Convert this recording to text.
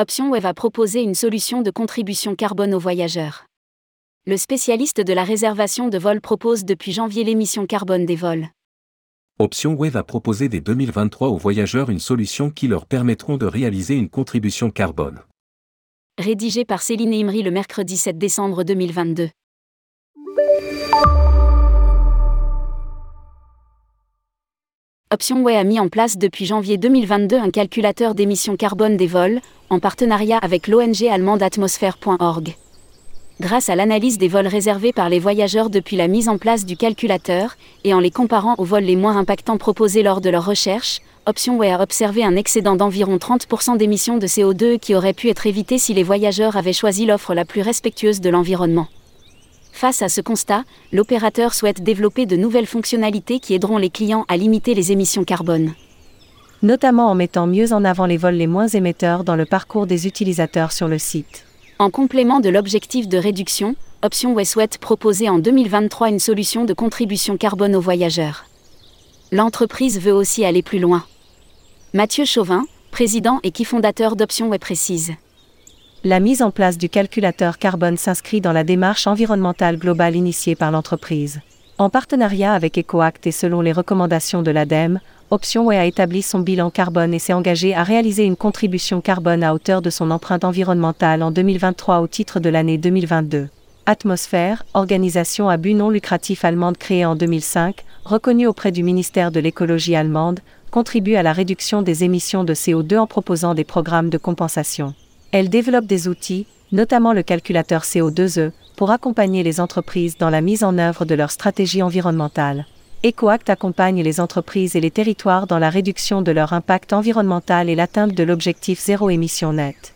Option Web a proposé une solution de contribution carbone aux voyageurs. Le spécialiste de la réservation de vols propose depuis janvier l'émission carbone des vols. Option Web a proposé dès 2023 aux voyageurs une solution qui leur permettront de réaliser une contribution carbone. Rédigé par Céline Imri le mercredi 7 décembre 2022. OptionWay a mis en place depuis janvier 2022 un calculateur d'émissions carbone des vols, en partenariat avec l'ONG allemande atmosphère.org. Grâce à l'analyse des vols réservés par les voyageurs depuis la mise en place du calculateur, et en les comparant aux vols les moins impactants proposés lors de leur recherche, OptionWay a observé un excédent d'environ 30% d'émissions de CO2 qui aurait pu être évité si les voyageurs avaient choisi l'offre la plus respectueuse de l'environnement. Face à ce constat, l'opérateur souhaite développer de nouvelles fonctionnalités qui aideront les clients à limiter les émissions carbone. Notamment en mettant mieux en avant les vols les moins émetteurs dans le parcours des utilisateurs sur le site. En complément de l'objectif de réduction, OptionWay souhaite proposer en 2023 une solution de contribution carbone aux voyageurs. L'entreprise veut aussi aller plus loin. Mathieu Chauvin, président et qui fondateur d'OptionWay précise. La mise en place du calculateur carbone s'inscrit dans la démarche environnementale globale initiée par l'entreprise. En partenariat avec EcoAct et selon les recommandations de l'ADEME, OptionWay a établi son bilan carbone et s'est engagé à réaliser une contribution carbone à hauteur de son empreinte environnementale en 2023 au titre de l'année 2022. Atmosphère, organisation à but non lucratif allemande créée en 2005, reconnue auprès du ministère de l'écologie allemande, contribue à la réduction des émissions de CO2 en proposant des programmes de compensation. Elle développe des outils, notamment le calculateur CO2e, pour accompagner les entreprises dans la mise en œuvre de leur stratégie environnementale. EcoAct accompagne les entreprises et les territoires dans la réduction de leur impact environnemental et l'atteinte de l'objectif zéro émission net.